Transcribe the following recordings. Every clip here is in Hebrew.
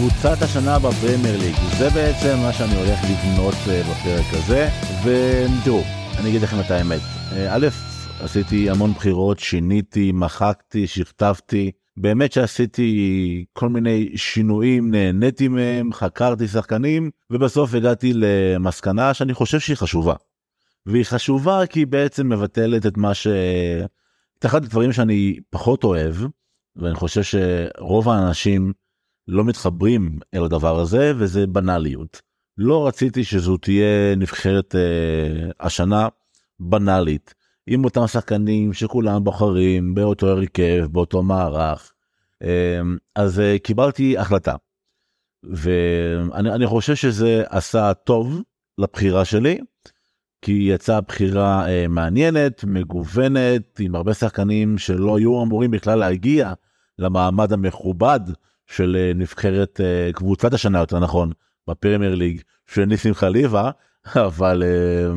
קבוצת השנה בפרמייר ליג, זה בעצם מה שאני הולך לבנות אה, בפרק הזה, ותראו, אני אגיד לכם את האמת. אה, א', עשיתי המון בחירות, שיניתי, מחקתי, שכתבתי, באמת שעשיתי כל מיני שינויים, נהניתי מהם, חקרתי שחקנים, ובסוף הגעתי למסקנה שאני חושב שהיא חשובה. והיא חשובה כי היא בעצם מבטלת את מה ש... את אחד הדברים שאני פחות אוהב, ואני חושב שרוב האנשים לא מתחברים אל הדבר הזה, וזה בנאליות. לא רציתי שזו תהיה נבחרת אה, השנה בנאלית, עם אותם שחקנים שכולם בוחרים באותו הרכב, באותו מערך. אה, אז אה, קיבלתי החלטה. ואני חושב שזה עשה טוב לבחירה שלי, כי יצאה בחירה אה, מעניינת, מגוונת, עם הרבה שחקנים שלא היו אמורים בכלל להגיע למעמד המכובד של אה, נבחרת אה, קבוצת השנה יותר נכון בפרמייר ליג של ניסים חליבה אבל אה,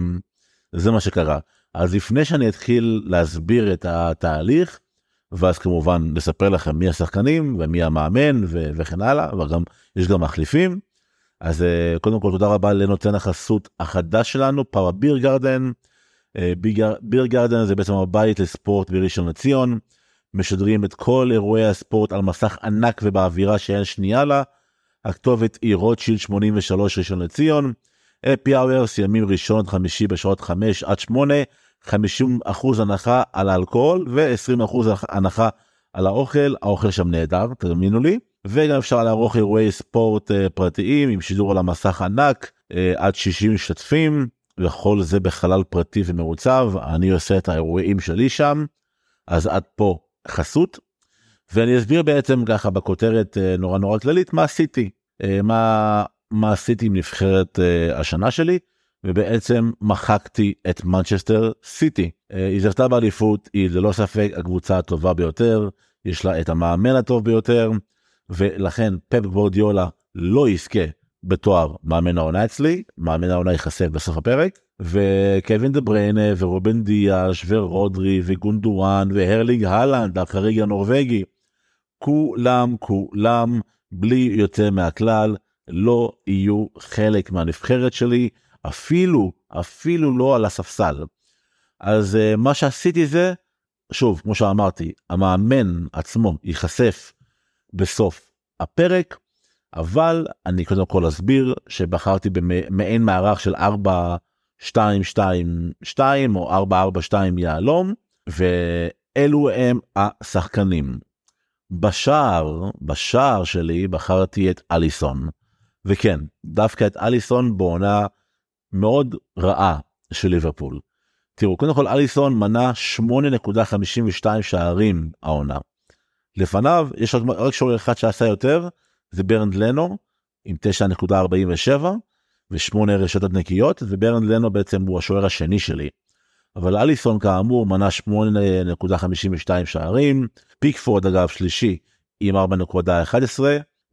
זה מה שקרה אז לפני שאני אתחיל להסביר את התהליך ואז כמובן לספר לכם מי השחקנים ומי המאמן ו- וכן הלאה וגם יש גם מחליפים אז קודם כל תודה רבה לנותן החסות החדש שלנו פאווה ביר גרדן. ביר גרדן זה בעצם הבית לספורט בראשון לציון. משדרים את כל אירועי הספורט על מסך ענק ובאווירה שאין שנייה לה. הכתובת היא רוטשילד 83 ראשון לציון. אפי אאוורס ימים ראשון עד חמישי בשעות 5 עד 8 50 אחוז הנחה על האלכוהול ו-20 אחוז הנחה על האוכל. האוכל שם נהדר תאמינו לי. וגם אפשר לערוך אירועי ספורט uh, פרטיים עם שידור על המסך ענק uh, עד 60 משתתפים וכל זה בחלל פרטי ומעוצב אני עושה את האירועים שלי שם. אז עד פה חסות ואני אסביר בעצם ככה בכותרת אה, נורא נורא כללית מה עשיתי. אה, מה מה עשיתי עם נבחרת אה, השנה שלי ובעצם מחקתי את מנצ'סטר סיטי היא זכתה באליפות היא ללא ספק הקבוצה הטובה ביותר יש לה את המאמן הטוב ביותר ולכן פפ גוורדיולה לא יזכה בתואר מאמן העונה אצלי מאמן העונה ייחשף בסוף הפרק וקווין דה בריינה ורובן דיאש ורודרי וגונדואן והרלינג הלנד החריג הנורבגי כולם כולם בלי יוצא מהכלל לא יהיו חלק מהנבחרת שלי אפילו אפילו לא על הספסל. אז uh, מה שעשיתי זה שוב כמו שאמרתי המאמן עצמו ייחשף בסוף הפרק אבל אני קודם כל אסביר שבחרתי במעין מערך של 4 2 2 2 או 4 4 2 יהלום ואלו הם השחקנים. בשער בשער שלי בחרתי את אליסון וכן דווקא את אליסון בעונה מאוד רעה של ליברפול. תראו קודם כל אליסון מנה 8.52 שערים העונה. לפניו יש רק שוער אחד שעשה יותר זה ברנד לנו עם 9.47 ושמונה רשתות נקיות וברנד לנו בעצם הוא השוער השני שלי. אבל אליסון כאמור מנע 8.52 שערים פיקפורד אגב שלישי עם 4.11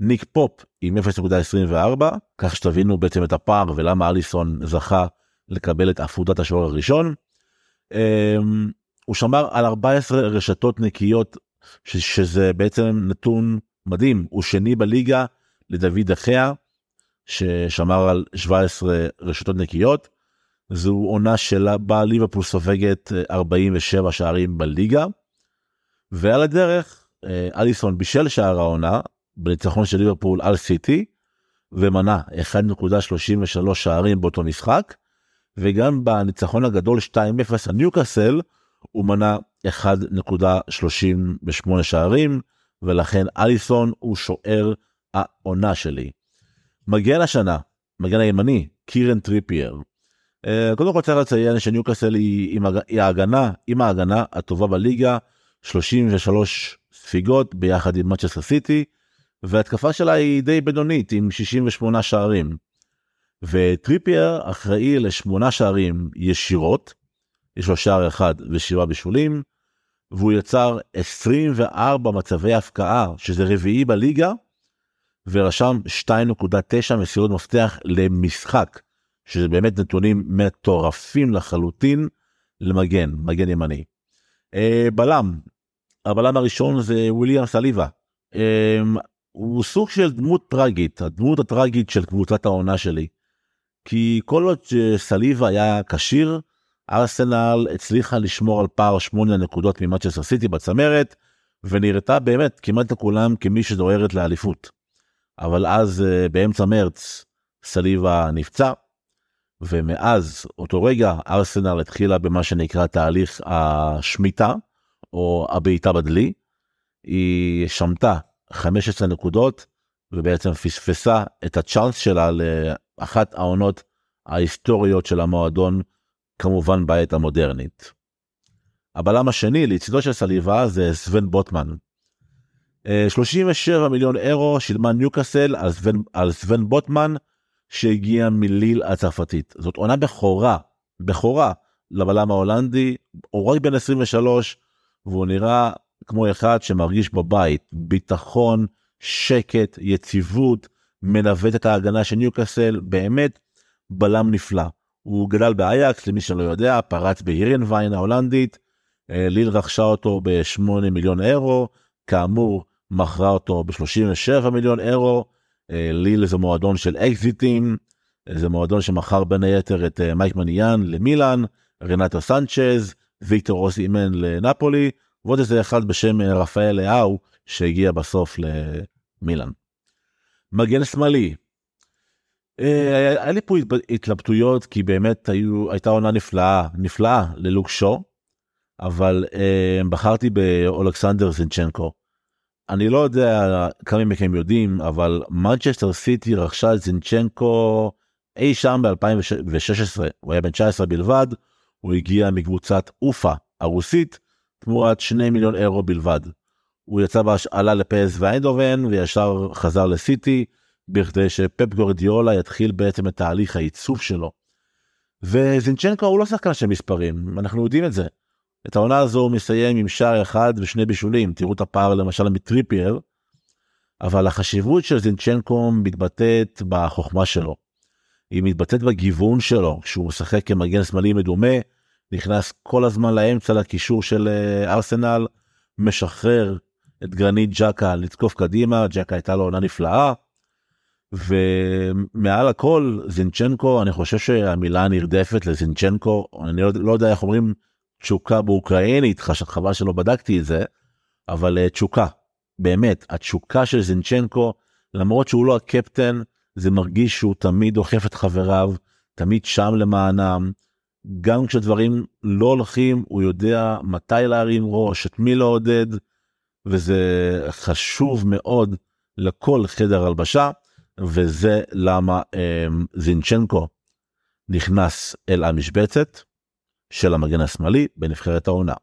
ניק פופ עם 0.24 כך שתבינו בעצם את הפער ולמה אליסון זכה לקבל את עפודת השוער הראשון. אמ, הוא שמר על 14 רשתות נקיות שזה בעצם נתון מדהים הוא שני בליגה לדוד דחיה ששמר על 17 רשתות נקיות. זו עונה שלה בה ליברפול סופגת 47 אה, שערים בליגה. ועל הדרך אה, אליסון בישל שער העונה בניצחון של ליברפול על סיטי ומנע 1.33 שערים באותו משחק וגם בניצחון הגדול 2-0 על ניוקאסל הוא מנע 1.38 שערים ולכן אליסון הוא שוער העונה שלי. מגן השנה, מגן הימני, קירן טריפייר. אה, קודם כל צריך לציין שניוקאסל היא, היא ההגנה, עם ההגנה הטובה בליגה, 33 ספיגות ביחד עם מנצ'סטר סיטי, והתקפה שלה היא די בינונית עם 68 שערים. וטריפייר אחראי לשמונה שערים ישירות, יש לו שער אחד ושבעה בישולים, והוא יצר 24 מצבי הבקעה שזה רביעי בליגה ורשם 2.9 מסירות מפתח למשחק שזה באמת נתונים מטורפים לחלוטין למגן מגן ימני. אה, בלם הבלם הראשון זה וויליאם סליבה. אה, הוא סוג של דמות טרגית, הדמות הטרגית של קבוצת העונה שלי. כי כל עוד שסליבה היה כשיר, ארסנל הצליחה לשמור על פער 8 נקודות ממאצ'סטר סיטי בצמרת, ונראתה באמת כמעט לכולם כמי שדוהרת לאליפות. אבל אז אה, באמצע מרץ סליבה נפצע, ומאז אותו רגע ארסנל התחילה במה שנקרא תהליך השמיטה, או הבעיטה בדלי. היא שמטה 15 נקודות, ובעצם פספסה את הצ'אנס שלה לאחת העונות ההיסטוריות של המועדון, כמובן בעת המודרנית. הבלם השני לצידו של סליבה זה סוון בוטמן. 37 אה, מיליון אירו שילמה ניוקאסל על סוון, על סוון בוטמן שהגיע מליל הצרפתית. זאת עונה בכורה, בכורה לבלם ההולנדי, הוא רק בן 23 והוא נראה כמו אחד שמרגיש בבית, ביטחון, שקט, יציבות, מנווט את ההגנה של ניוקאסל, באמת בלם נפלא. הוא גדל באייקס, למי שלא יודע, פרץ בהירנביין ההולנדית, אה, ליל רכשה אותו ב-8 מיליון אירו, כאמור מכרה אותו ב-37 מיליון אירו, אה, ליל זה מועדון של אקזיטים, זה מועדון שמכר בין היתר את אה, מייק מניאן למילאן, רנטו סנצ'ז, ויקטור רוס אימן לנפולי, ועוד איזה אחד בשם רפאל לאהו שהגיע בסוף למילאן. מגן שמאלי. היה לי פה התלבטויות כי באמת היו הייתה עונה נפלאה נפלאה ללוק שו אבל אה, בחרתי באולכסנדר זינצ'נקו. אני לא יודע כמה מכם יודעים אבל מנצ'סטר סיטי רכשה את זינצ'נקו אי שם ב-2016 הוא היה בן 19 בלבד הוא הגיע מקבוצת אופה הרוסית תמורת 2 מיליון אירו בלבד. הוא יצא בהשאלה לפס ואיינדובן וישר חזר לסיטי בכדי שפפ גורדיולה יתחיל בעצם את תהליך העיצוב שלו. וזינצ'נקו הוא לא שחקן של מספרים אנחנו יודעים את זה. את העונה הזו הוא מסיים עם שער אחד ושני בישולים תראו את הפער למשל מטריפייר. אבל החשיבות של זינצ'נקו מתבטאת בחוכמה שלו. היא מתבטאת בגיוון שלו כשהוא משחק כמגן שמאלי מדומה נכנס כל הזמן לאמצע לקישור של אה, ארסנל משחרר את גרנית ג'קה לתקוף קדימה ג'קה הייתה לו עונה נפלאה. ומעל הכל זינצ'נקו אני חושב שהמילה הנרדפת לזינצ'נקו אני לא, לא יודע איך אומרים תשוקה באוקראינית חבל שלא בדקתי את זה אבל אה, תשוקה באמת התשוקה של זינצ'נקו למרות שהוא לא הקפטן זה מרגיש שהוא תמיד דוחף את חבריו תמיד שם למענם גם כשדברים לא הולכים הוא יודע מתי להרים ראש את מי לעודד וזה חשוב מאוד לכל חדר הלבשה וזה למה אה, זינצ'נקו נכנס אל המשבצת של המגן השמאלי בנבחרת העונה.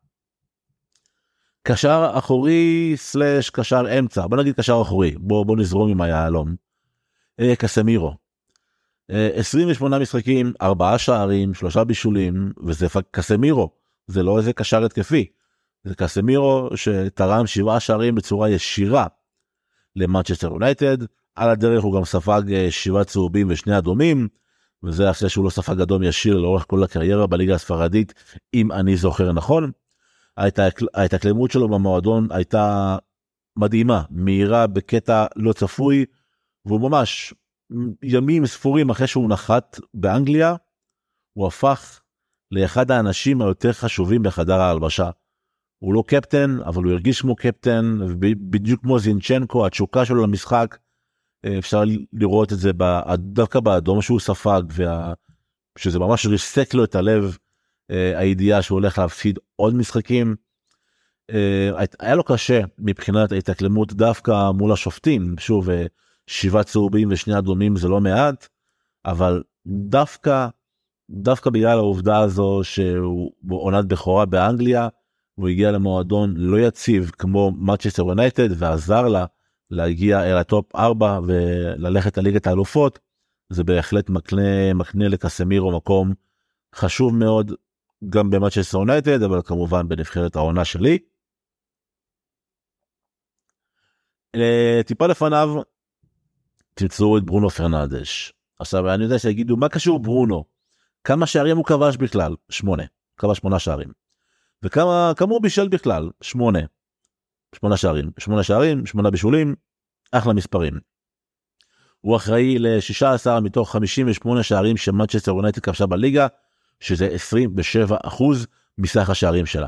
קשר אחורי סלאש קשר אמצע בוא נגיד קשר אחורי בוא בוא נזרום עם היהלום. אה, קסמירו 28 אה, משחקים, 4 שערים, 3 בישולים, וזה קסמירו, זה לא איזה קשר התקפי. זה קסמירו שתרם 7 שערים בצורה ישירה למנצ'סטר יונייטד, על הדרך הוא גם ספג 7 אה, צהובים ושני אדומים, וזה אחרי שהוא לא ספג אדום ישיר לאורך כל הקריירה בליגה הספרדית, אם אני זוכר נכון. ההתאקלמות שלו במועדון הייתה מדהימה, מהירה בקטע לא צפוי, והוא ממש ימים ספורים אחרי שהוא נחת באנגליה, הוא הפך לאחד האנשים היותר חשובים בחדר ההלבשה. הוא לא קפטן, אבל הוא הרגיש כמו קפטן, בדיוק כמו זינצ'נקו, התשוקה שלו למשחק, אפשר לראות את זה דווקא באדום שהוא ספג, וה... שזה ממש ריסק לו את הלב, אה, הידיעה שהוא הולך להפסיד עוד משחקים. אה, היה לו קשה מבחינת ההתאקלמות דווקא מול השופטים, שוב, שבעה צהובים ושני אדומים זה לא מעט, אבל דווקא, דווקא בגלל העובדה הזו שהוא עונת בכורה באנגליה, הוא הגיע למועדון לא יציב כמו מנצ'סטר יונייטד ועזר לה להגיע אל הטופ 4 וללכת לליגת האלופות, זה בהחלט מקנה, מקנה לקאסמירו מקום חשוב מאוד גם במנצ'סטר יונייטד אבל כמובן בנבחרת העונה שלי. אה, טיפה לפניו תמצאו את ברונו פרננדש. עכשיו אני יודע שיגידו מה קשור ברונו? כמה שערים הוא כבש בכלל? שמונה. כבש שמונה שערים. וכמה כמה הוא בישל בכלל? שמונה. שמונה שערים. שמונה שערים, שמונה בישולים. אחלה מספרים. הוא אחראי ל-16 מתוך 58 שערים שמנצ'סטר יונייטד כבשה בליגה, שזה 27 אחוז מסך השערים שלה.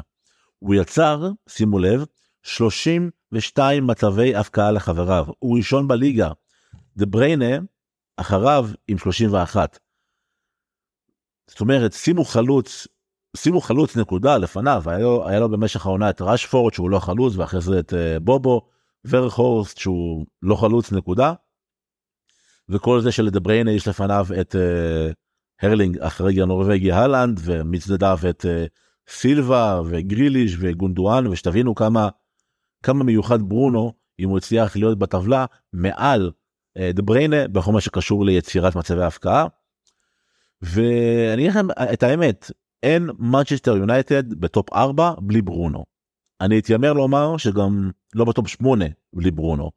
הוא יצר, שימו לב, 32 מצבי הפקעה לחבריו, הוא ראשון בליגה. דה בריינה אחריו עם 31. זאת אומרת, שימו חלוץ, שימו חלוץ נקודה לפניו, היה היה לו במשך העונה את ראשפורד שהוא לא חלוץ, ואחרי זה את uh, בובו, ורכהורסט שהוא לא חלוץ נקודה. וכל זה שלדה בריינה יש לפניו את uh, ארלינג החריג הנורבגי הלנד ומצדדיו את אה, סילבה וגריליש וגונדואן ושתבינו כמה כמה מיוחד ברונו אם הוא הצליח להיות בטבלה מעל אה, דה בריינה בכל מה שקשור ליצירת מצבי הבקעה. ואני אגיד לכם את האמת אין מנצ'סטר יונייטד בטופ 4 בלי ברונו. אני אתיימר לומר שגם לא בטופ 8 בלי ברונו.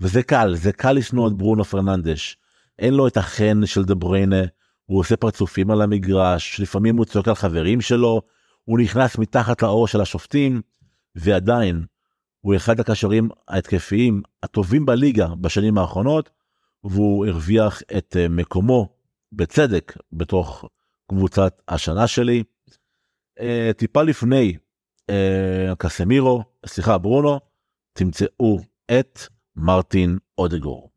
וזה קל זה קל לשנוא את ברונו פרננדש. אין לו את החן של דה בריינה הוא עושה פרצופים על המגרש לפעמים הוא צועק על חברים שלו הוא נכנס מתחת לאור של השופטים ועדיין הוא אחד הקשרים ההתקפיים הטובים בליגה בשנים האחרונות והוא הרוויח את אה, מקומו בצדק בתוך קבוצת השנה שלי. אה, טיפה לפני אה, קסמירו, סליחה ברונו, תמצאו את מרטין אודגור.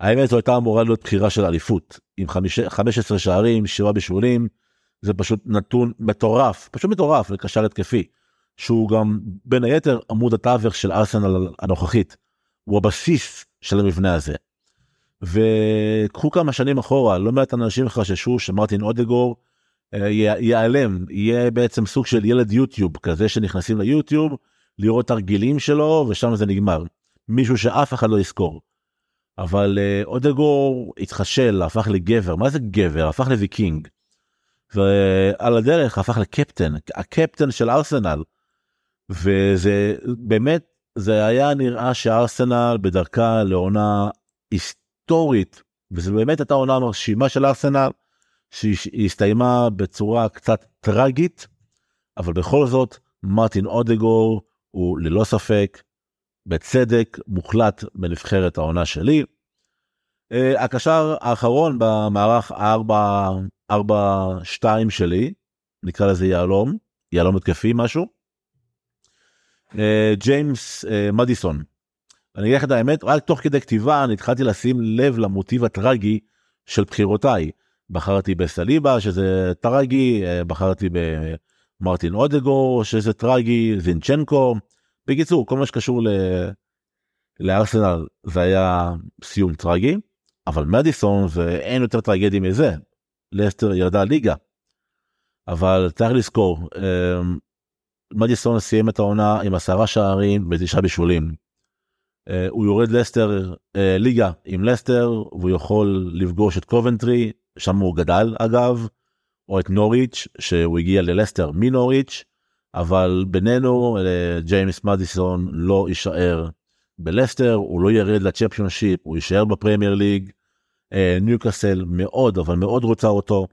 האמת זו הייתה אמורה להיות בחירה של אליפות עם 15 שערים, שירה בישולים, זה פשוט נתון מטורף, פשוט מטורף לקשר התקפי. שהוא גם בין היתר עמוד התווך של ארסנל הנוכחית. הוא הבסיס של המבנה הזה. וקחו כמה שנים אחורה לא מעט אנשים חששו שמרטין אודגור אה, ייעלם יהיה בעצם סוג של ילד יוטיוב כזה שנכנסים ליוטיוב לראות תרגילים שלו ושם זה נגמר מישהו שאף אחד לא יזכור. אבל אה, אודגור התחשל הפך לגבר מה זה גבר הפך לוויקינג. ועל הדרך הפך לקפטן הקפטן של ארסנל וזה באמת זה היה נראה שארסנל בדרכה לעונה היסטורית וזה באמת הייתה עונה מרשימה של ארסנל שהסתיימה בצורה קצת טרגית אבל בכל זאת מרטין אודגור הוא ללא ספק בצדק מוחלט בנבחרת העונה שלי. Uh, הקשר האחרון במערך 4-2 שלי נקרא לזה יהלום יהלום התקפי משהו. אה, ג'יימס אה, מדיסון. אני אגיד לך את האמת רק תוך כדי כתיבה אני התחלתי לשים לב למוטיב הטרגי של בחירותיי. בחרתי בסליבה שזה טרגי אה, בחרתי במרטין אודגו שזה טרגי זינצ'נקו. בקיצור כל מה שקשור ל... לארסנל זה היה סיום טרגי אבל מדיסון ואין יותר טרגדי מזה. לסטר ירדה ליגה. אבל צריך לזכור מדיסון סיים את העונה עם עשרה שערים ותשעה בישולים. Uh, הוא יורד לסטר uh, ליגה עם לסטר והוא יכול לפגוש את קובנטרי שם הוא גדל אגב או את נוריץ' שהוא הגיע ללסטר מנוריץ' אבל בינינו אה, ג'יימס מדיסון לא יישאר בלסטר הוא לא ירד לצ'מפיונשיפ הוא יישאר בפרמייר ליג. ניוקאסל מאוד אבל מאוד רוצה אותו.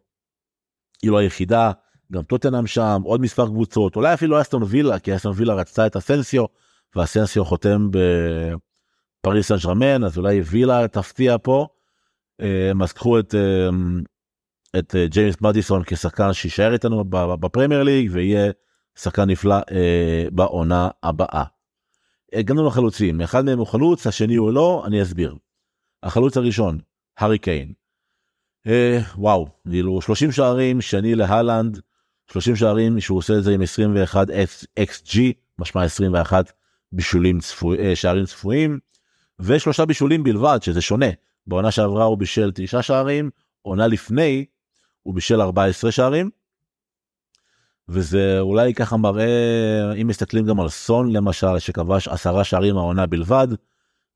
היא לא היחידה גם טוטנאם שם עוד מספר קבוצות אולי אפילו אסטון וילה כי אסטון וילה רצתה את אסנסיו ואסנסיו חותם בפריס סן ג'רמן אז אולי וילה תפתיע פה. אה, אז קחו את אה, את אה, ג'יימס מדיסון כשחקן שישאר איתנו בפרמייר ליג ויהיה שחקן נפלא בעונה הבאה. הגענו לחלוצים אחד מהם הוא חלוץ השני הוא לא אני אסביר. החלוץ הראשון הארי קיין. וואו כאילו 30 שערים שני להלנד 30 שערים שהוא עושה את זה עם 21 xg משמע 21 בישולים צפו, אה, שערים צפויים ושלושה בישולים בלבד שזה שונה בעונה שעברה הוא בישל 9 שערים עונה לפני הוא בישל 14 שערים. וזה אולי ככה מראה אם מסתכלים גם על סון למשל שכבש עשרה שערים העונה בלבד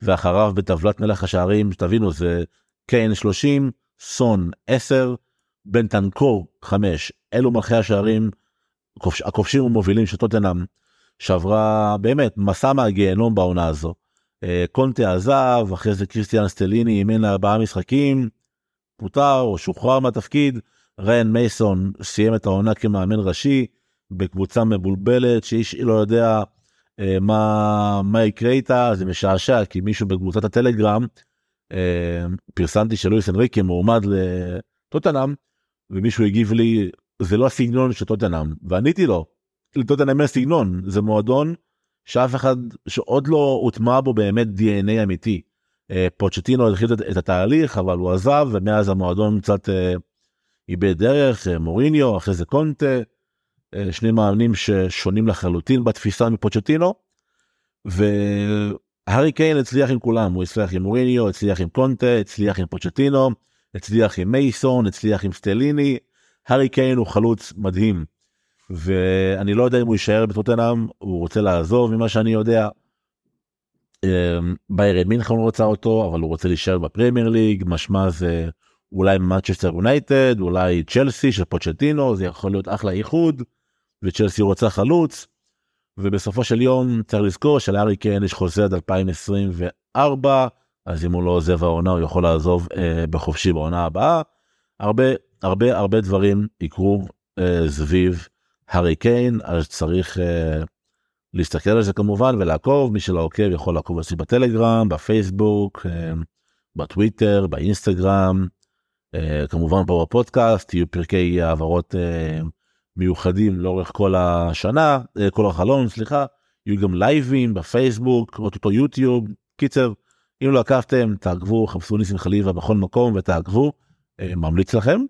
ואחריו בטבלת מלך השערים תבינו זה קיין 30 סון 10 בנטנקור 5 אלו מלכי השערים הכובשים ומובילים של טוטנאם שעברה באמת מסע מהגיהנום בעונה הזו. אה, קונטה עזב אחרי זה קריסטיאן סטליני אימן ארבעה משחקים פוטר או שוחרר מהתפקיד ריין מייסון סיים את העונה כמאמן ראשי בקבוצה מבולבלת שאיש לא יודע מה מה יקרה איתה זה משעשע כי מישהו בקבוצת הטלגרם פרסמתי שלואיס אנריקי מועמד לטוטנאם ומישהו הגיב לי זה לא הסגנון של טוטנאם ועניתי לו לטוטנאם אין סגנון זה מועדון שאף אחד שעוד לא הוטמע בו באמת dna אמיתי. פוצ'טינו התחיל את התהליך אבל הוא עזב ומאז המועדון קצת איבד דרך מוריניו אחרי זה קונטה שני מאמנים ששונים לחלוטין בתפיסה מפוצ'טינו. והארי קיין הצליח עם כולם הוא הצליח עם מוריניו הצליח עם קונטה הצליח עם פוצ'טינו הצליח עם מייסון הצליח עם סטליני. הארי קיין הוא חלוץ מדהים. ואני לא יודע אם הוא יישאר בטוטנאם הוא רוצה לעזוב ממה שאני יודע. ביירן מינכן רוצה אותו אבל הוא רוצה להישאר בפרמייר ליג משמע זה אולי מצ'סטר יונייטד אולי צ'לסי של פוצ'טינו זה יכול להיות אחלה איחוד. וצ'לסי רוצה חלוץ. ובסופו של יום צריך לזכור שלארי קיין יש חוזה עד 2024 אז אם הוא לא עוזב העונה הוא יכול לעזוב אה, בחופשי בעונה הבאה. הרבה הרבה הרבה דברים יקרו אה, סביב הארי קיין אז צריך אה, להסתכל על זה כמובן ולעקוב. מי שלא עוקב יכול לעקוב אצלי בטלגרם בפייסבוק אה, בטוויטר באינסטגרם אה, כמובן פה בפודקאסט. יהיו פרקי העברות אה, מיוחדים לאורך כל השנה אה, כל החלון סליחה. יהיו גם לייבים בפייסבוק אותו יוטיוב. קיצר אם לא עקבתם תעקבו חפשו ניסים חליבה בכל מקום ותעקבו. אה, ממליץ לכם.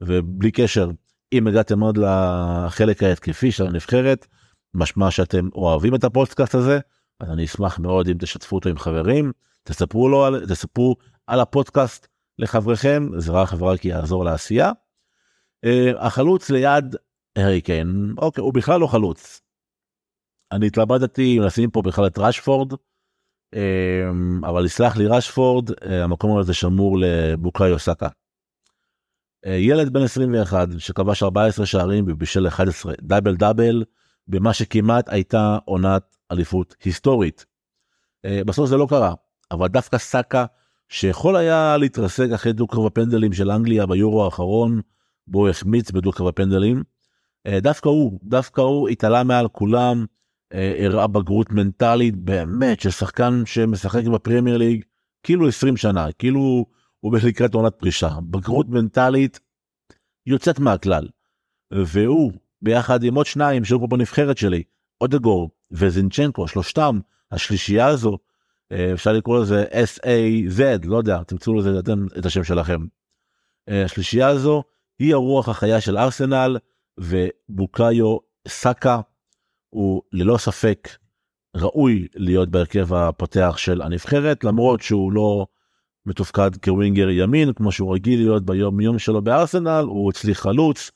ובלי קשר אם הגעתם עוד לחלק ההתקפי של הנבחרת משמע שאתם אוהבים את הפודקאסט הזה אז אני אשמח מאוד אם תשתפו אותו עם חברים תספרו לו על תספרו על הפודקאסט לחבריכם זה רק רק יעזור לעשייה. Uh, החלוץ ליד הארי קיין אוקיי הוא בכלל לא חלוץ. אני התלבטתי אם לשים פה בכלל את רשפורד uh, אבל יסלח לי רשפורד uh, המקום הזה שמור לבוקאיו סאקה. Uh, ילד בן 21 שכבש 14 שערים ובישל 11 דאבל דאבל במה שכמעט הייתה עונת אליפות היסטורית. Uh, בסוף זה לא קרה אבל דווקא סאקה שיכול היה להתרסק אחרי דו-קרב הפנדלים של אנגליה ביורו האחרון בו החמיץ בדו-קרב הפנדלים. אה, דווקא הוא דווקא הוא התעלה מעל כולם אה, הראה בגרות מנטלית באמת של שחקן שמשחק בפרמייר ליג כאילו 20 שנה כאילו הוא לקראת עונת פרישה בגרות מנטלית יוצאת מהכלל. והוא ביחד עם עוד שניים שהיו פה בנבחרת שלי אודגור וזינצ'נקו שלושתם השלישייה הזו אה, אפשר לקרוא לזה S.A.Z לא יודע תמצאו לזה אתם את השם שלכם. השלישייה הזו היא הרוח החיה של ארסנל ובוקאיו סאקה הוא ללא ספק ראוי להיות בהרכב הפותח של הנבחרת למרות שהוא לא מתופקד כווינגר ימין כמו שהוא רגיל להיות ביום יום שלו בארסנל הוא אצלי חלוץ.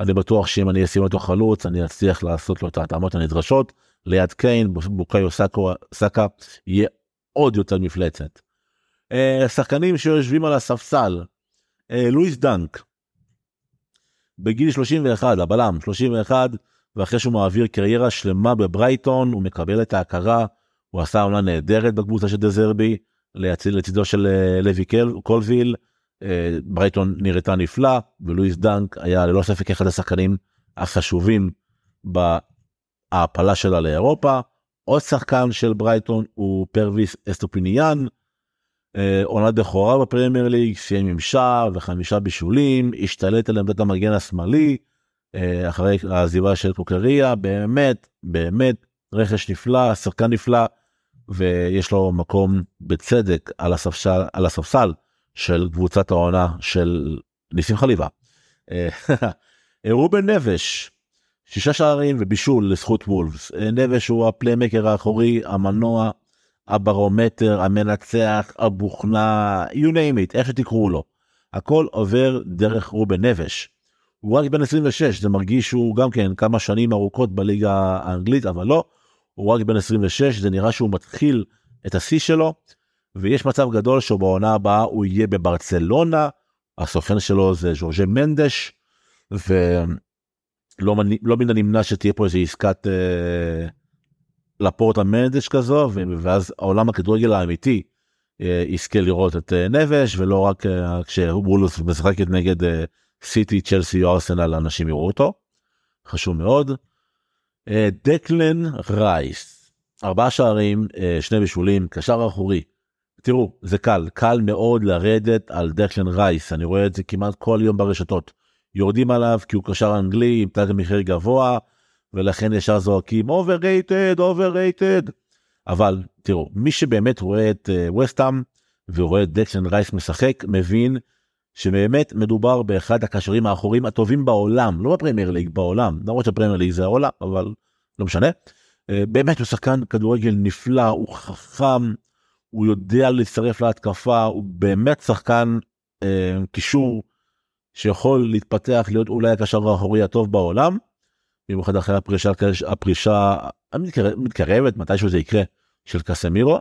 אני בטוח שאם אני אשים אותו חלוץ אני אצליח לעשות לו את ההתאמות הנדרשות. ליד קיין בוקאיו סאקו, סאקה יהיה עוד יותר מפלצת. אה, שחקנים שיושבים על הספסל. אה, לואיס דנק. בגיל 31 הבלם 31 ואחרי שהוא מעביר קריירה שלמה בברייטון הוא מקבל את ההכרה. הוא עשה עונה נהדרת בקבוצה של דזרבי לצידו של אה, לוי קולוויל אה, ברייטון נראתה נפלא ולואיס דנק היה ללא ספק אחד השחקנים החשובים בהעפלה שלה לאירופה. עוד שחקן של ברייטון הוא פרביס אסטופיניאן אה, עונת בכורה בפרמייר ליג, סיים עם שער וחמישה בישולים, השתלט על עמדת המגן השמאלי אחרי העזיבה של קוקריה, באמת באמת רכש נפלא, שחקן נפלא, ויש לו מקום בצדק על הספסל, על הספסל של קבוצת העונה של ניסים חליבה. אה, רובן נבש, שישה שערים ובישול לזכות וולפס. נבש הוא הפליימקר האחורי, המנוע הברומטר, המנצח, הבוכנה, you name it, איך שתקראו לו. הכל עובר דרך רובן נבש. הוא רק בן 26, זה מרגיש שהוא גם כן כמה שנים ארוכות בליגה האנגלית, אבל לא, הוא רק בן 26, זה נראה שהוא מתחיל את השיא שלו, ויש מצב גדול שבעונה הבאה הוא יהיה בברצלונה, הסוכן שלו זה ז'ורג'ה מנדש, ולא לא מן הנמנע שתהיה פה איזה עסקת אה, לפורטה מנדש כזו ואז העולם הכדורגל האמיתי אה, יזכה לראות את אה, נבש ולא רק אה, כשבולוס משחקת נגד סיטי צ'לסי או ארסנל אנשים יראו אותו. חשוב מאוד. דקלן רייס ארבעה שערים, אה, שני בישולים, קשר אחורי. תראו, זה קל, קל מאוד לרדת על דקלן רייס, אני רואה את זה כמעט כל יום ברשתות. יורדים עליו כי הוא קשר אנגלי עם תג מחיר גבוה, ולכן ישר זועקים overrated, overrated. אבל תראו, מי שבאמת רואה את וסטאם ורואה את דקלן רייס משחק, מבין שבאמת מדובר באחד הקשרים האחוריים הטובים בעולם, לא בפרמייר ליג, בעולם, למרות שפרמייר ליג זה העולם, אבל לא משנה. אה, באמת הוא שחקן כדורגל נפלא, הוא חכם, הוא יודע להצטרף להתקפה, הוא באמת שחקן אה, קישור שיכול להתפתח להיות אולי הקשר האחורי הטוב בעולם. במיוחד אחרי הפרישה, הפרישה המתקרבת, מתישהו זה יקרה, של קסמירו.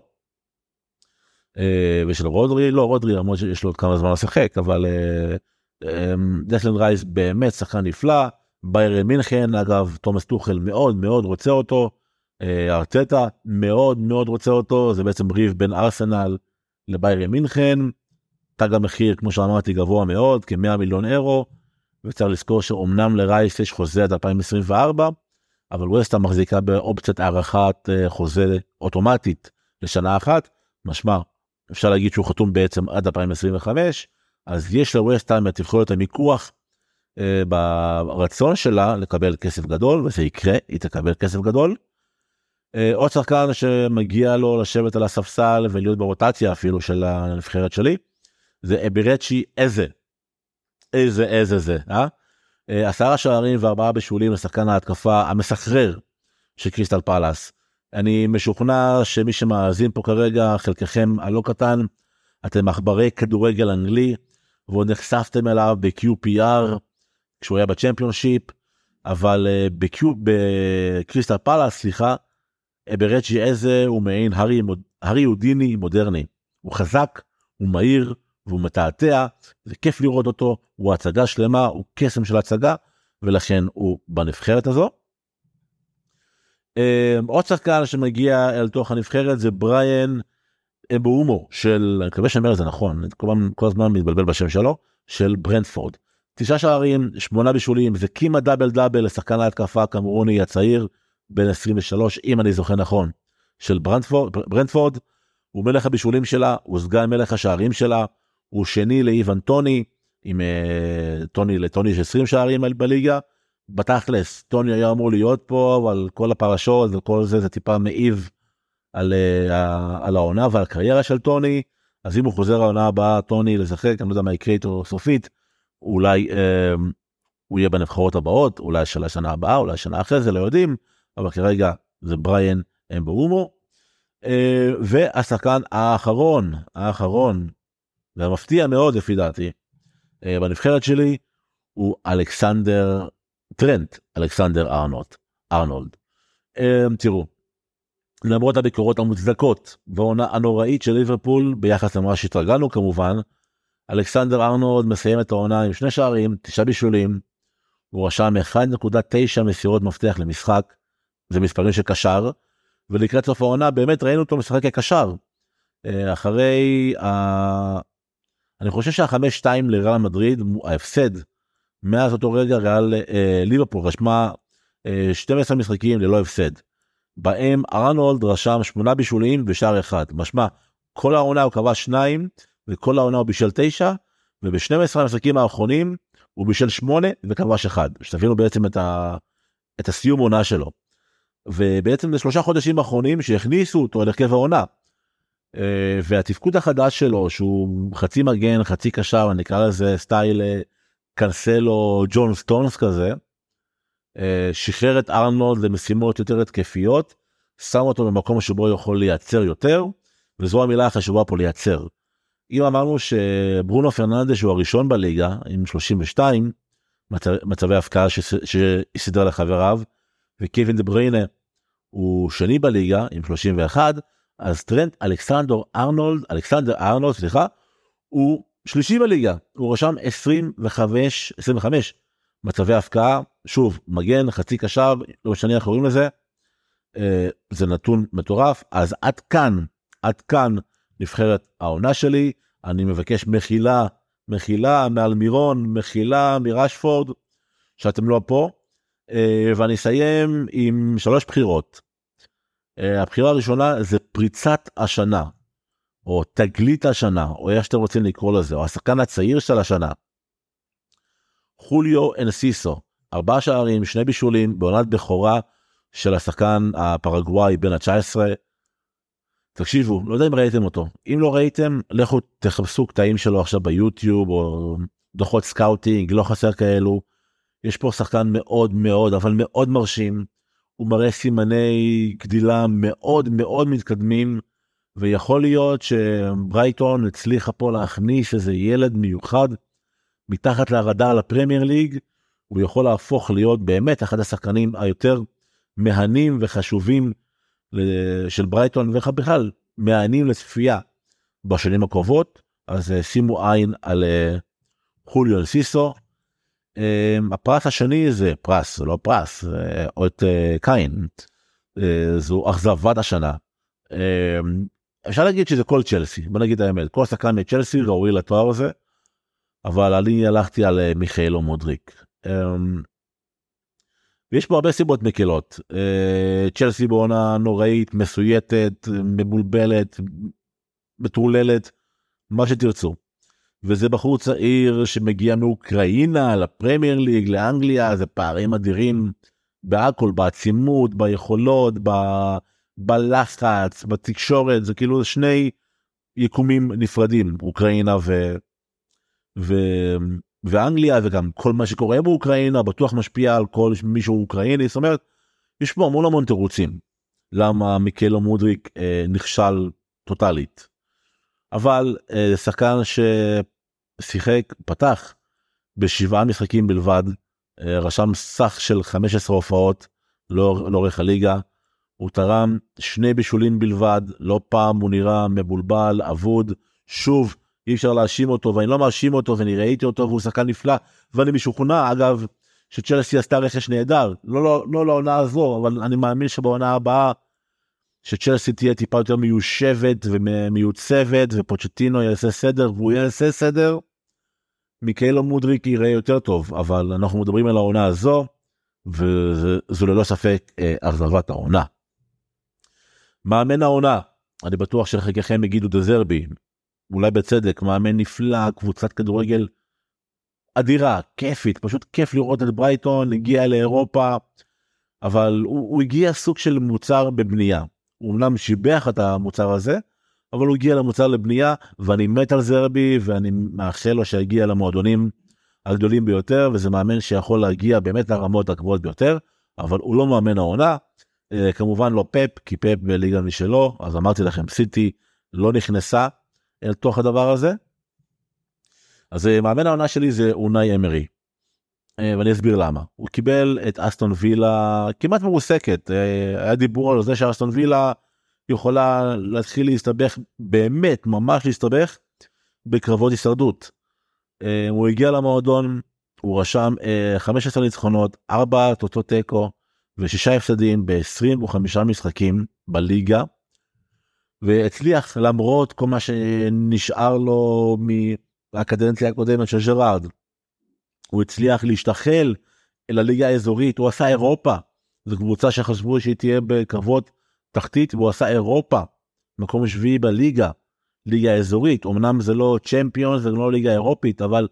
אה, ושל רודרי, לא רודרי למרות שיש לו עוד כמה זמן לשחק, אבל אה, אה, דסלן רייס באמת שחקן נפלא. ביירן מינכן אגב תומאס טוחל מאוד מאוד רוצה אותו. ארטטה מאוד מאוד רוצה אותו זה בעצם ריב בין ארסנל לביירן מינכן. תג המחיר כמו שאמרתי גבוה מאוד כ-100 מיליון אירו. וצריך לזכור שאומנם לרייס יש חוזה עד 2024 אבל ווסטה מחזיקה באופציית הארכת חוזה אוטומטית לשנה אחת משמע אפשר להגיד שהוא חתום בעצם עד 2025 אז יש לווסטהאם את יכולת המיקוח אה, ברצון שלה לקבל כסף גדול וזה יקרה היא תקבל כסף גדול. אה, עוד שחקן שמגיע לו לשבת על הספסל ולהיות ברוטציה אפילו של הנבחרת שלי זה אבירצ'י איזה איזה איזה זה אה? אה עשרה שערים וארבעה בשולים לשחקן ההתקפה המסחרר של קריסטל פאלאס. אני משוכנע שמי שמאזין פה כרגע חלקכם הלא קטן אתם עכברי כדורגל אנגלי ועוד נחשפתם אליו ב-QPR כשהוא היה בצ'מפיונשיפ אבל אה, בקריסטל פאלאס סליחה אברצ'י אזה הוא מעין הארי, הארי הודיני מודרני הוא חזק הוא מהיר והוא מתעתע זה כיף לראות אותו הוא הצגה שלמה הוא קסם של הצגה ולכן הוא בנבחרת הזו. אמ, עוד שחקן שמגיע אל תוך הנבחרת זה בריאן אבואומו של אני מקווה שאני אומר את זה נכון כל, הזמן מתבלבל בשם שלו של ברנדפורד. תשעה שערים שמונה בישולים זה כמעט דאבל דאבל לשחקן ההתקפה הקמרוני הצעיר בן 23 אם אני זוכר נכון של ברנדפורד הוא מלך הבישולים שלה הוא סגן מלך השערים שלה הוא שני לאיוון טוני עם uh, טוני לטוני יש 20 שערים בליגה בתכלס טוני היה אמור להיות פה אבל כל הפרשות וכל זה זה טיפה מעיב על, uh, על העונה ועל הקריירה של טוני אז אם הוא חוזר העונה הבאה טוני לשחק אני לא יודע מה יקרה איתו סופית אולי uh, הוא יהיה בנבחרות הבאות אולי של השנה הבאה אולי שנה אחרי זה לא יודעים אבל כרגע זה בריאן אמבאומו. Uh, והשחקן האחרון האחרון והמפתיע מאוד לפי דעתי uh, בנבחרת שלי הוא אלכסנדר טרנט אלכסנדר ארנולד ארנולד. Um, תראו למרות הביקורות המוצדקות והעונה הנוראית של ליברפול ביחס למה שהתרגלנו כמובן אלכסנדר ארנולד מסיים את העונה עם שני שערים תשעה בישולים. הוא רשם 1.9 מסירות מפתח למשחק זה מספרים של קשר ולקראת סוף העונה באמת ראינו אותו משחק כקשר. אה, אחרי ה... אני חושב שהחמש שתיים לריאל מדריד ההפסד מאז אותו רגע ריאל אה, ליברפול רשמה אה, 12 משחקים ללא הפסד. בהם ארנולד רשם שמונה בישולים ושער אחד משמע כל העונה הוא קבע שניים וכל העונה הוא בישל תשע וב-12 המשחקים האחרונים הוא בישל שמונה וכבש אחד שתבינו בעצם את, ה... את הסיום עונה שלו. ובעצם לשלושה חודשים האחרונים שהכניסו אותו אל הרכב העונה. אה, והתפקוד החדש שלו שהוא חצי מגן חצי קשר נקרא לזה סטייל אה, קנסלו ג'ון סטונס כזה. אה, שחרר את ארנולד למשימות יותר התקפיות שם אותו במקום שבו יכול לייצר יותר וזו המילה החשובה פה לייצר. אם אמרנו שברונו פרננדש הוא הראשון בליגה עם 32 מצב, מצבי הפקעה שסידר לחבריו וקווין דה בריינה הוא שני בליגה עם 31 אז טרנט אלכסנדר ארנולד אלכסנדר ארנולד סליחה הוא שלישי בליגה הוא רשם 25 25 מצבי הפקעה שוב מגן חצי קשר לא משנה איך קוראים לזה אה, זה נתון מטורף. אז עד כאן עד כאן נבחרת העונה שלי. אני מבקש מחילה מחילה מעל מירון מחילה מרשפורד שאתם לא פה. אה, ואני אסיים עם שלוש בחירות. הבחירה הראשונה זה פריצת השנה, או תגלית השנה, או איך שאתם רוצים לקרוא לזה, או השחקן הצעיר של השנה. חוליו אנסיסו, ארבעה שערים, שני בישולים, בעונת בכורה של השחקן הפרגוואי בן ה-19. תקשיבו, לא יודע אם ראיתם אותו. אם לא ראיתם, לכו תחפשו קטעים שלו עכשיו ביוטיוב, או דוחות סקאוטינג, לא חסר כאלו. יש פה שחקן מאוד מאוד, אבל מאוד מרשים. הוא מראה סימני גדילה מאוד מאוד מתקדמים, ויכול להיות שברייטון הצליחה פה להכניס איזה ילד מיוחד מתחת לרדאר לפרמייר ליג, הוא יכול להפוך להיות באמת אחד השחקנים היותר מהנים וחשובים של ברייטון ובכלל מהנים לצפייה בשנים הקרובות אז אה, שימו עין על אה, חוליו סיסו. אה, הפרס השני זה פרס לא פרס את קיין זו אכזבת השנה. אפשר להגיד שזה כל צ'לסי בוא נגיד האמת כל שחקן מצ'לסי ראוי לתואר הזה. אבל אני הלכתי על מיכאלו מודריק. ויש פה הרבה סיבות מקלות. אה, צ'לסי בעונה נוראית, מסויטת, מבולבלת, מטרוללת, מה שתרצו. וזה בחור צעיר שמגיע מאוקראינה לפרמייר ליג, לאנגליה, זה פערים אדירים בהכל, בעצימות, ביכולות, ב... בלחץ, בתקשורת, זה כאילו שני יקומים נפרדים, אוקראינה ו... ו... ואנגליה וגם כל מה שקורה באוקראינה בטוח משפיע על כל מישהו אוקראיני זאת אומרת יש פה המון המון תירוצים למה מיקלו מודריק אה, נכשל טוטאלית. אבל אה, שחקן ששיחק פתח בשבעה משחקים בלבד אה, רשם סך של 15 הופעות לא, לאורך הליגה הוא תרם שני בישולים בלבד לא פעם הוא נראה מבולבל אבוד שוב אי אפשר להאשים אותו ואני לא מאשים אותו ואני ראיתי אותו והוא שחקן נפלא ואני משוכנע אגב שצ'לסי עשתה רכש נהדר לא לא לא לעונה הזו אבל אני מאמין שבעונה הבאה שצ'לסי תהיה טיפה יותר מיושבת ומיוצבת ופוצ'טינו יעשה סדר והוא יעשה סדר. מיקלו מודריק יראה יותר טוב אבל אנחנו מדברים על העונה הזו וזו ללא ספק אה, אכזבת העונה. מאמן העונה אני בטוח שחלקכם יגידו דזרבי אולי בצדק, מאמן נפלא, קבוצת כדורגל אדירה, כיפית, פשוט כיף לראות את ברייטון, הגיע לאירופה, אבל הוא, הוא הגיע סוג של מוצר בבנייה. הוא אמנם שיבח את המוצר הזה, אבל הוא הגיע למוצר לבנייה, ואני מת על זרבי, ואני מאחל לו שיגיע למועדונים הגדולים ביותר, וזה מאמן שיכול להגיע באמת לרמות הגבוהות ביותר, אבל הוא לא מאמן העונה. אה, כמובן לא פפ, כי פפ בליגה משלו, אז אמרתי לכם, סיטי לא נכנסה אל תוך הדבר הזה. אז אה, מאמן העונה שלי זה אונאי אמרי. אה, ואני אסביר למה הוא קיבל את אסטון וילה כמעט מרוסקת היה דיבור על זה שאסטון וילה יכולה להתחיל להסתבך באמת ממש להסתבך בקרבות הישרדות. הוא הגיע למועדון הוא רשם 15 ניצחונות 4 תוצאות תיקו ושישה הפסדים ב-25 משחקים בליגה. והצליח למרות כל מה שנשאר לו מהקדנציה הקודמת של ג'רארד. הוא הצליח להשתחל אל הליגה האזורית, הוא עשה אירופה. זו קבוצה שחשבו שהיא תהיה בקרבות תחתית והוא עשה אירופה, מקום שביעי בליגה, ליגה אזורית. אמנם זה לא צ'מפיון זה לא ליגה אירופית אבל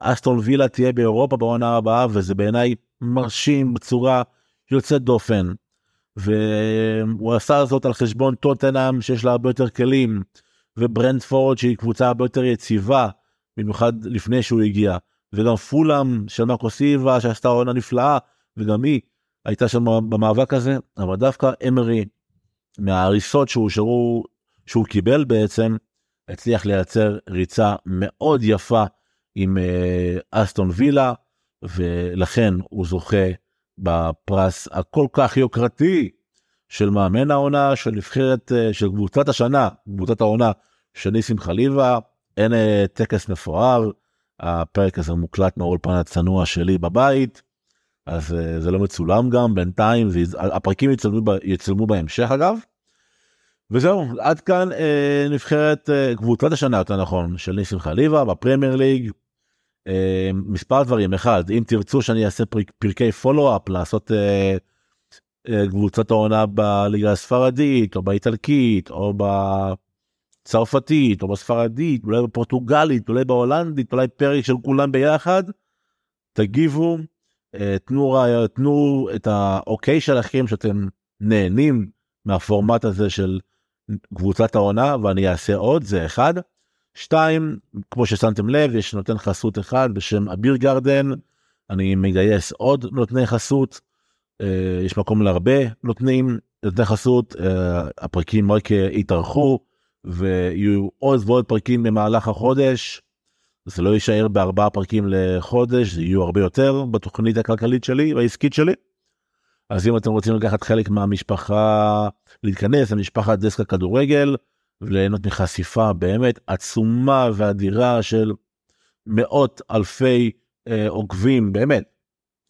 אסטון וילה תהיה באירופה בעונה הבאה וזה בעיניי מרשים בצורה יוצאת דופן. והוא עשה זאת על חשבון טוטנאם שיש לה הרבה יותר כלים וברנדפורד שהיא קבוצה הרבה יותר יציבה במיוחד לפני שהוא הגיע וגם פולאם של מרקו סילבה שעשתה עונה נפלאה וגם היא הייתה שם במאבק הזה אבל דווקא אמרי מההריסות שהושארו שהוא קיבל בעצם הצליח לייצר ריצה מאוד יפה עם אה, אסטון וילה ולכן הוא זוכה בפרס הכל כך יוקרתי של מאמן העונה של נבחרת אה, של קבוצת השנה קבוצת העונה של ניסים חליבה אין אה, טקס מפואר הפרק הזה מוקלט מהאולפן הצנוע שלי בבית אז אה, זה לא מצולם גם בינתיים זה, הפרקים יצלמו, יצלמו בהמשך אגב. וזהו עד כאן נבחרת קבוצת השנה יותר נכון של ניסים חליבה בפרמייר ליג מספר דברים אחד אם תרצו שאני אעשה פרקי פולו-אפ לעשות אה, קבוצת העונה בליגה הספרדית או באיטלקית או בצרפתית או בספרדית אולי בפורטוגלית אולי בהולנדית אולי פרק של כולם ביחד. תגיבו אה, תנו תנו את האוקיי שלכם שאתם נהנים מהפורמט הזה של קבוצת העונה ואני אעשה עוד זה אחד. שתיים כמו ששמתם לב יש נותן חסות אחד בשם אביר גרדן אני מגייס עוד נותני חסות. אה, יש מקום להרבה נותנים נותני חסות אה, הפרקים רק יתארחו ויהיו עוד ועוד פרקים במהלך החודש. זה לא יישאר בארבעה פרקים לחודש זה יהיו הרבה יותר בתוכנית הכלכלית שלי והעסקית שלי. אז אם אתם רוצים לקחת חלק מהמשפחה להיכנס למשפחת דסק הכדורגל וליהנות מחשיפה באמת עצומה ואדירה של מאות אלפי אה, עוקבים באמת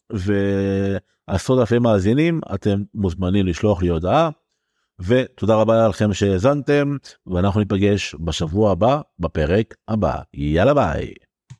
ועשרות אלפי מאזינים אתם מוזמנים לשלוח לי הודעה. ותודה רבה לכם שהאזנתם ואנחנו ניפגש בשבוע הבא בפרק הבא יאללה ביי.